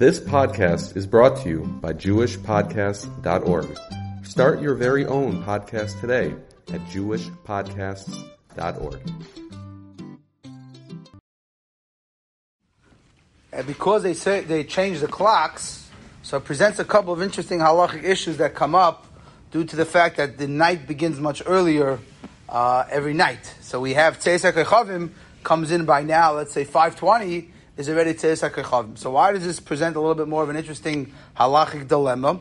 This podcast is brought to you by JewishPodcasts.org. Start your very own podcast today at JewishPodcasts.org. And because they say they change the clocks, so it presents a couple of interesting halachic issues that come up due to the fact that the night begins much earlier uh, every night. So we have Tzesak Echavim comes in by now, let's say 520, is already Tzesak Echavim. So why does this present a little bit more of an interesting halachic dilemma?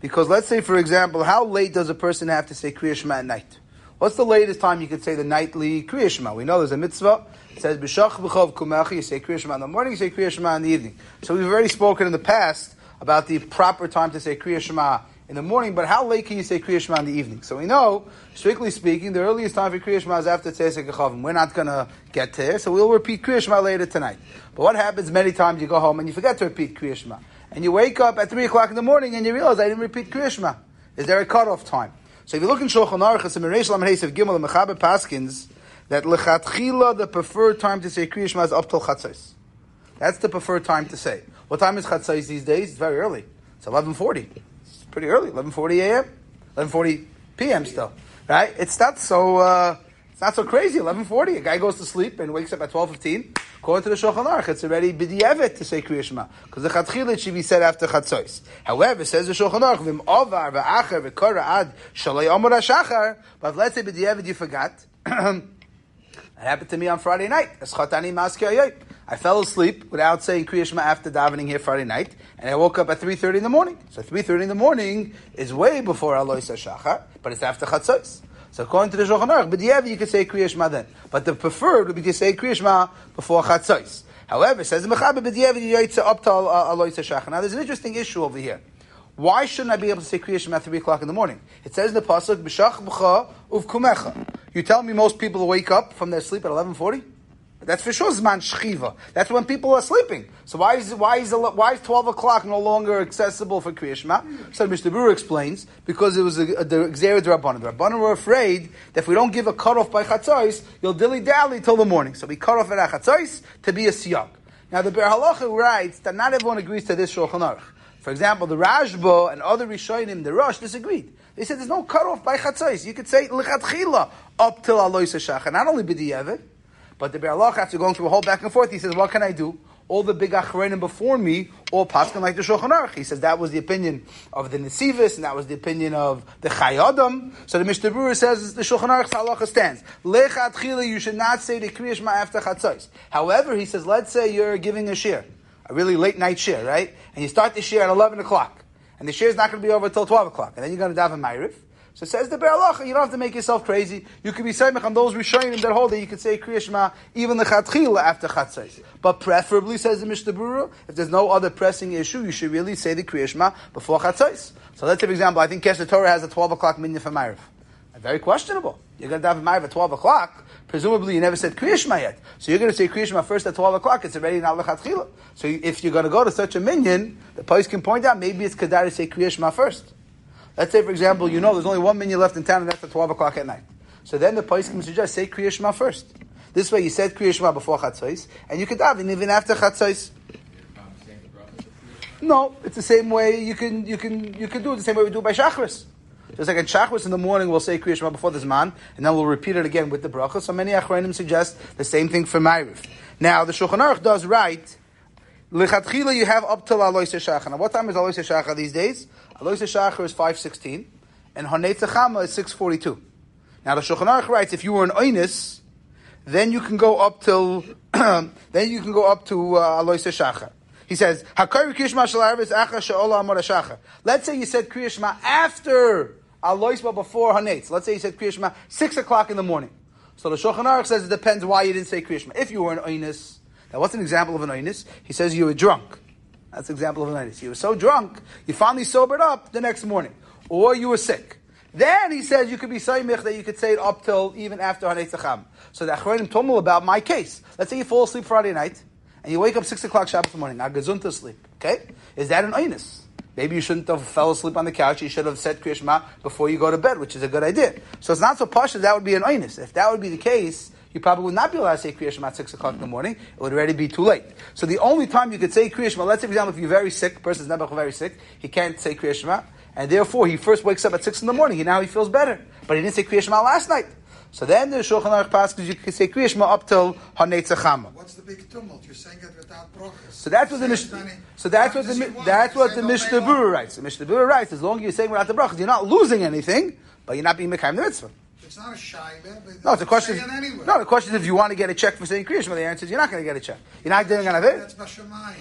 Because let's say, for example, how late does a person have to say Kriya Shema at night? What's the latest time you could say the nightly Kriya Shema? We know there's a mitzvah. It says, B'shach b'chov kumechi, you say Kriya Shema in the morning, you say Kriya Shema in the evening. So we've already spoken in the past about the proper time to say Kriya Shema in the morning, but how late can you say Kriya Shema in the evening? So we know, strictly speaking, the earliest time for Kriya Shema is after Tzesek Echavim. We're not going to get there, so we'll repeat Kriya Shema later tonight. But what happens many times you go home and you forget to repeat Kriya Shema? And you wake up at 3 o'clock in the morning and you realize I didn't repeat Kriya Shema. Is there a cutoff time? So if you look in Shulchan Aruch, it's in Mereish Lamed of Gimel Mechaber Paskins, that lechatchila, the preferred time to say Kriya Shema is up till Chatzos. That's the preferred time to say. What time is Chatzos these days? It's very early. It's 11.40. Pretty early. 11.40 a.m.? 11.40 p.m. still. Right? It's not so, uh, it's not so crazy. 11.40. A guy goes to sleep and wakes up at 12.15. According to the Shulchan Aruch, it's already b'di'evet to say Kriya Shema. Because the Chatchila should be said after Chatzos. However, says the Shulchan Aruch, v'im ovar v'acher v'kora ad shalay amor ha'shachar, but let's say b'di'evet you forgot, it happened to me on Friday night. I fell asleep without saying Kriya Shema after davening here Friday night, and I woke up at 3.30 in the morning. So 3.30 in the morning is way before Alois Shachar, but it's after Chatzos. So according to the Shulchan Aruch, but yeah, you could say Kriya Shema then. But the preferred would be to say Kriya Shema before Chatzos. However, says Mechaber, but yeah, you up to Alois Shachar. Now there's an interesting issue over here. Why shouldn't I be able to say Kriya Shema at 3 o'clock in the morning? It says in the Pasuk, B'shach b'cha uv kumecha. You tell me most people wake up from their sleep at 11.40? That's for sure Zman Shchiva. That's when people are sleeping. So why is, why is, why is 12 o'clock no longer accessible for Kriya Shema? So Mishnah Berurah explains, because it was the Xerid Rabbanim. The Rabbanim were afraid that if we don't give a cutoff by Chatzos, you'll dilly-dally till the morning. So we cut off at Chatzos to be a siyag. Now the Biur Halacha writes that not everyone agrees to this Shulchan Aruch. For example, the Rashba and other Rishonim, the Rosh, disagreed. They said there's no cutoff by Chatzos. You could say Lechatchila up till Alois Shachar. Not only B'di'evet, but the Be'alach, after going through a whole back and forth, he says, what can I do? All the big achreinim before me, all paskin like the Shulchan Aruch. He says that was the opinion of the Nesivis, and that was the opinion of the Chayei Adam. So the Mishnah Berurah says the Shulchan Aruch's halacha stands. Lechat chila, you should not say the Kriya Shema after Chatzos. However, he says, let's say you're giving a shir, a really late night shir, right? And you start the shir at 11 o'clock. And the shir is not going to be over until 12 o'clock. And then you're going to daven Ma'ariv. So says the Be'alacha, you don't have to make yourself crazy. You could be Saimach on those Rishonim that hold that you could say Kriya Shema even the Chatchila after Chatzais. But preferably, says the Mishnah Berurah, if there's no other pressing issue, you should really say the Kriya Shema before Chatzais. So let's say, for example, I think Kesher Torah has a 12 o'clock minyan for Ma'ariv. Very questionable. You're going to have a Ma'ariv at 12 o'clock. Presumably, you never said Kriya Shema yet. So you're going to say Kriya Shema first at 12 o'clock. It's already not Lechatchila. So if you're going to go to such a minyan, the post can point out maybe it's Kedar to say Kriya Shema first. Let's say, for example, you know there's only one minyan left in town, and that's at 12 o'clock at night. So then the place can suggest, say Kriya Shema first. This way you said Kriya Shema before Chatzos, and you could daven even after Chatzos. No, it's the same way you can, you can, you can do it the same way we do by Shachris. Just like in Shachris in the morning, we'll say Kriya Shema before this man, and then we'll repeat it again with the bracha. So many Achronim suggest the same thing for Ma'ariv. Now, the Shulchan Aruch does write, Lechatchila you have up till Alois Shachar. Now, what time is Alois Shachar these days? Alois Shachar is 5.16, and Hanei Techama is 6.42. Now, the Shulchan Aruch writes, if you were an Oinus, then you can go up till, then you can go up to uh, Alois Shachar. He says. Let's say you said Kriyashma after Alois, but before Hanetz. Let's say you said Kriyashma 6 o'clock in the morning. So the Shulchan Aruch says it depends why you didn't say Kriyashma. If you were an Oinus, now, what's an example of an oinus? He says you were drunk. That's an example of an oinus. You were so drunk, you finally sobered up the next morning. Or you were sick. Then he says you could be saimich that you could say it up till even after Hanei So the Achronim told me about my case. Let's say you fall asleep Friday night, and you wake up 6 o'clock Shabbos morning. Now, gazunta sleep. Okay? Is that an oinus? Maybe you shouldn't have fell asleep on the couch. You should have said Kriyashma before you go to bed, which is a good idea. So it's not so posh that that would be an oinus. If that would be the case, you probably would not be allowed to say Kriya Shema at 6 o'clock in the morning. It would already be too late. So the only time you could say Kriya let's say, for example, if you're very sick, person's never very sick, he can't say Kriya and therefore he first wakes up at 6 in the morning, He, now he feels better. But he didn't say Kriya last night. So then the Shulchan Aruch passes you can say Kriya up till Hanetzachama. What's the big tumult? You're saying it without brachas. So that's what the Mish- so that's what the that's what the Mishnah Berurah writes. The Mishnah Berurah writes as long as you're saying without the brachas, you're not losing anything, but you're not being mekayim the mitzvah. It's not a shaila, No, it's a question. It anyway. No, the question is if you want to get a check for saying Kriya Shema. The answer is you're not going to get a check. You're not doing an That's.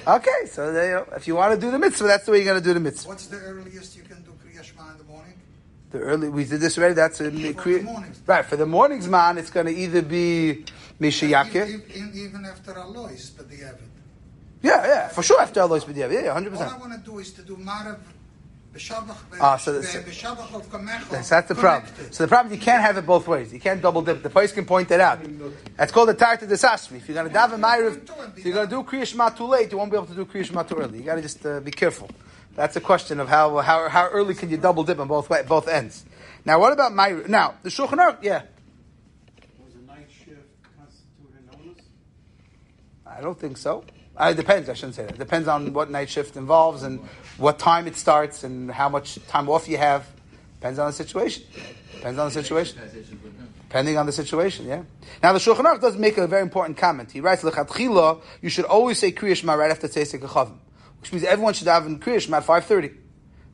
Okay, so they, if you want to do the mitzvah, that's the way you're going to do the mitzvah. What's the earliest you can do Kriya Shema in the morning? The early we did this already. That's in the For the. Right for the mornings, man. It's going to either be Mishayakir. Even, after Alois, but the Evid. Yeah, yeah, for sure. After Alois B'diavad, yeah, hundred percent. All I want to do is to do Marav Ah, so the- Kamecha. That's, that's the problem. So the problem is you can't have it both ways. You can't double dip. The place can point that out. That's called the Tartei D'sasrei. If you're going to daven Ma'ariv, if you're going to do Kriya Shema too late, you won't be able to do Kriya Shema too early. You got to just uh, be careful. That's a question of how, how how early can you double dip on both way, both ends. Now, what about my Now, the Shulchan Aruch, yeah. Was a night shift constitute an? I don't think so. Uh, it depends. I shouldn't say that. It depends on what night shift involves and what time it starts and how much time off you have. Depends on the situation. Depends on the situation. Depending on the situation, yeah. Now the Shulchan Aruch does make a very important comment. He writes, "Lechatchila, you should always say Kriya Shema right after Tzeisik Chavim, which means everyone should have in Kriya Shema at five thirty.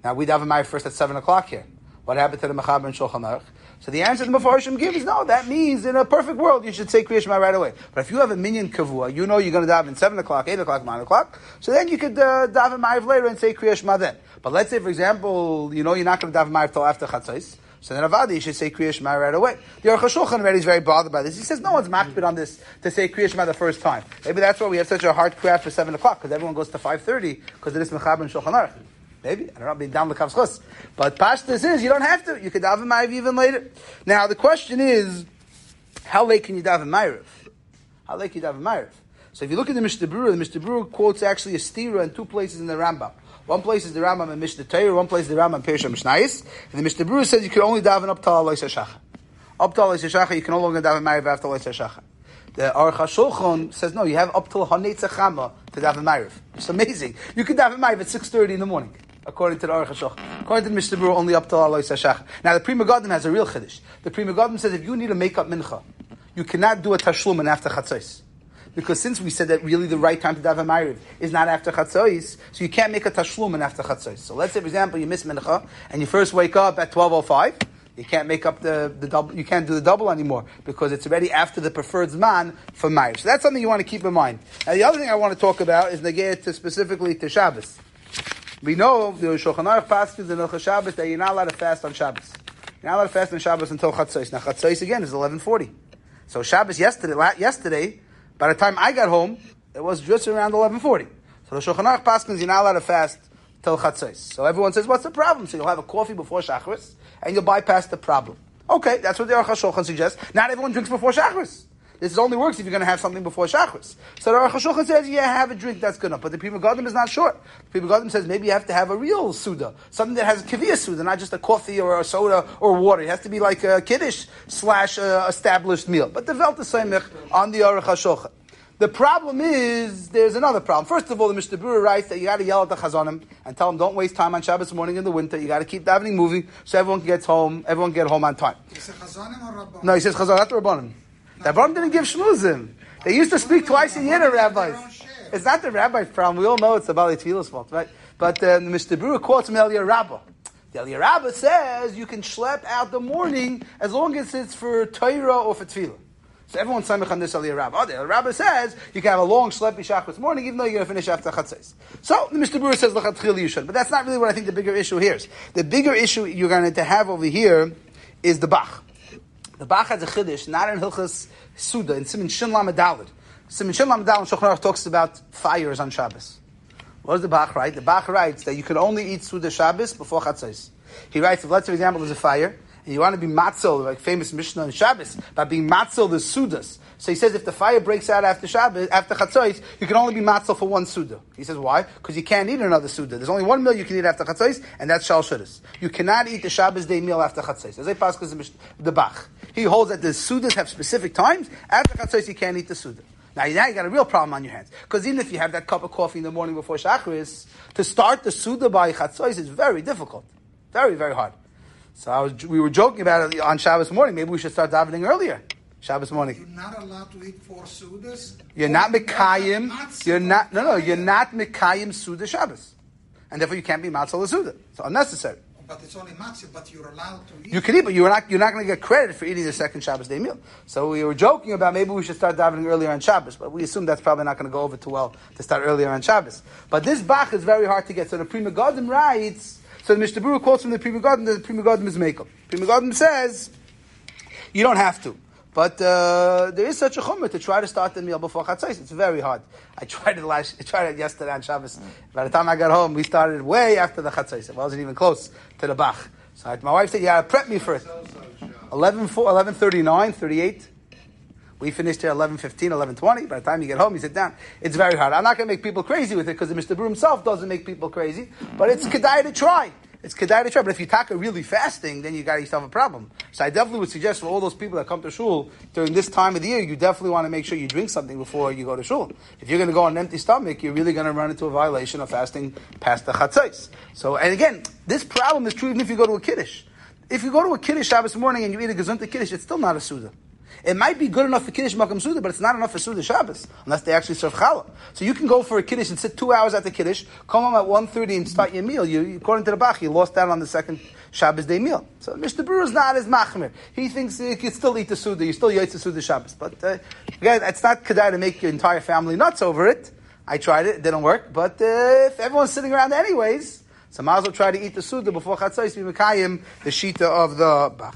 Now we daven Ma'ariv first at seven o'clock here. What happened to the Mechaber and Shulchan Aruch? So the answer the Mefarshim give is no. That means in a perfect world you should say Kriya Shema right away. But if you have a minion kavua, you know you're going to daven seven o'clock, eight o'clock, nine o'clock. So then you could uh, daven Ma'ariv later and say Kriya Shema then. But let's say, for example, you know you're not going to daven Ma'ariv till after Chatzos. So then Avadi, should say Kriya Shema right away. The Aruch HaShulchan already is very bothered by this. He says no one's makbid on this to say Kriya Shema the first time. Maybe that's why we have such a hard craft for 7 o'clock, because everyone goes to 5.30 because it is this Mechaber and Shulchan Aruch. Maybe. I don't know, being down the Kavs But Pashtas is, you don't have to. You could daven Ma'ariv even later. Now, the question is, how late can you daven Ma'ariv? How late can you daven Ma'ariv? So if you look at the Mishnah Berurah, the Mishnah Berurah quotes actually a stira in two places in the Rambam. One place is the Rambam and Mishnah Torah, one place is the Rambam Perishah Mishnayis. And the Mishnah Berurah says you can only daven up to Alois HaShacha. Up to Alois HaShacha, you can no longer daven Ma'ariv after Alois HaShacha. The Aruch HaShulchan says no, you have up till Hanetzachama to daven Ma'ariv. It's amazing. You can daven Ma'ariv at 6.30 in the morning. According to the Aruch HaShulchan. According to the Mishnah Berurah, only up till Alois HaShacha. Now the Pri Megadim has a real chiddush. The Pri Megadim says if you need to make up mincha, you cannot do a tashlumin after chatzos. Because since we said that really the right time to daven Ma'ariv is not after Chatzos, so you can't make a tashlumin after Chatzos. So let's say, for example, you miss Mincha, and you first wake up at 12.05, you can't make up the, the double, you can't do the double anymore, because it's already after the preferred Zman for Ma'ariv. So that's something you want to keep in mind. Now the other thing I want to talk about is negate to specifically to Shabbos. We know the Shulchan Aruch passes in Ilcha Shabbos that you're not allowed to fast on Shabbos. You're not allowed to fast on Shabbos until Chatzos. Now Chatzos again is 11.40. So Shabbos yesterday, yesterday, by the time I got home, it was just around 11.40. So the Shulchan Aruch Paskins, you're not allowed to fast till Chatzos. So everyone says, what's the problem? So you'll have a coffee before Shachris, and you'll bypass the problem. Okay, that's what the Aruch HaShulchan suggests. Not everyone drinks before Shachris. This only works if you're going to have something before Shachris. So the Aruch HaShulchan says, yeah, have a drink, that's good enough. But the Pri Megadim is not sure. The Pri Megadim says, maybe you have to have a real Suda. Something that has a Kaviyah Suda, not just a coffee or a soda or water. It has to be like a Kiddush slash uh, established meal. But the Seimich on the Aruch HaShulchan. The problem is, there's another problem. First of all, the Mishnah Berurah writes that you got to yell at the Chazanim and tell them don't waste time on Shabbos morning in the winter. You got to keep the davening moving so everyone gets home, everyone get home on time. Chazanim or Rabban? No, he says Chazal, not the Rabbanim. The Rabbanim didn't give shmuzim. They used to speak twice a year to rabbis. It's not the rabbi's problem. We all know it's the Bali Tfila's fault, right? But uh, Mishnah Berurah quotes from Eliyahu Rabbah. The Eliyahu Rabbah says you can schlep out the morning as long as it's for Torah or for Tefillah. So everyone's samich on this Eliyahu Rabbah. Oh, the Rabbah says you can have a long schleppy shachris morning even though you're going to finish after chatzais. So Mishnah Berurah says lachatchil you should, but that's not really what I think the bigger issue here is. The bigger issue you're going to have over here is the Bach. The Bach has a chiddush, not in Hilchas Suda, in Simin Shin Lamed Simin Shin Lamed Daled, Shulchan talks about fires on Shabbos. What does the Bach write? The Bach writes that you can only eat Suda Shabbos before Chatzos. He writes, if let's for example, there's a fire, and you want to be matzel, like famous Mishnah on Shabbos, about being matzel the sudas. So he says if the fire breaks out after Shabbos, after Chatzos, you can only be matzel for one suda. He says why? Because you can't eat another suda. There's only one meal you can eat after Chatzos, and that's shal shudas. You cannot eat the Shabbos day meal after Chatzos. As a pasuk is the Bach. He holds that the sudas have specific times. After Chatzos, you can't eat the suda. Now, now you got a real problem on your hands. Because even if you have that cup of coffee in the morning before Shachris, to start the Suda by Chatzos is very difficult. Very, very hard. So I was, we were joking about it on Shabbos morning. Maybe we should start davening earlier. Shabbos morning. You're not allowed to eat four sudas. You're not Mikayim. Not You're not, no, no, you're not Mikayim Suda Shabbos. And therefore you can't be Matzah Suda. It's unnecessary. But it's only matzah, but you're allowed to eat. You can eat, but you're not, you're not going to get credit for eating the second Shabbos day meal. So we were joking about maybe we should start davening earlier on Shabbos, but we assume that's probably not going to go over too well to start earlier on Shabbos. But this Bach is very hard to get. So the Pri Megadim writes, so the Mishnah quotes from the Pri Megadim, the Pri Megadim is Makel. Pri Megadim says, you don't have to. But uh, there is such a chumrah to try to start the meal before chatzos. It's very hard. I tried it last. I tried it yesterday on Shabbos. By the time I got home, we started way after the chatzos. It wasn't even close to the bach. So I, my wife said, "Yeah, prep me for it." 11, 11 38. We finished here 11, 11 By the time you get home, you sit down. It's very hard. I'm not going to make people crazy with it because Mr. Brew himself doesn't make people crazy. But it's kedai to try. It's kedai to try. But if you taka really fasting, then you got yourself a problem. So I definitely would suggest for all those people that come to shul during this time of the year, you definitely want to make sure you drink something before you go to shul. If you're going to go on an empty stomach, you're really going to run into a violation of fasting past the chatzos. So, and again, this problem is true even if you go to a kiddush. If you go to a kiddush Shabbos morning and you eat a gezunta kiddush, it's still not a suda. It might be good enough for Kiddush Makam Suda, but it's not enough for Suda Shabbos, unless they actually serve challah. So you can go for a Kiddush and sit two hours at the Kiddush, come home at 1.30 and start your meal. You, according to the Bach, you lost out on the second Shabbos day meal. So Mishnah Berurah is not as machmir. He thinks you can still eat the Suda, you still eat the Suda Shabbos. But uh, again, it's not kedai to make your entire family nuts over it. I tried it, it didn't work. But uh, if everyone's sitting around anyways, so might as well try to eat the Suda before Chatzos, be Mekayim, the Shita of the Bach.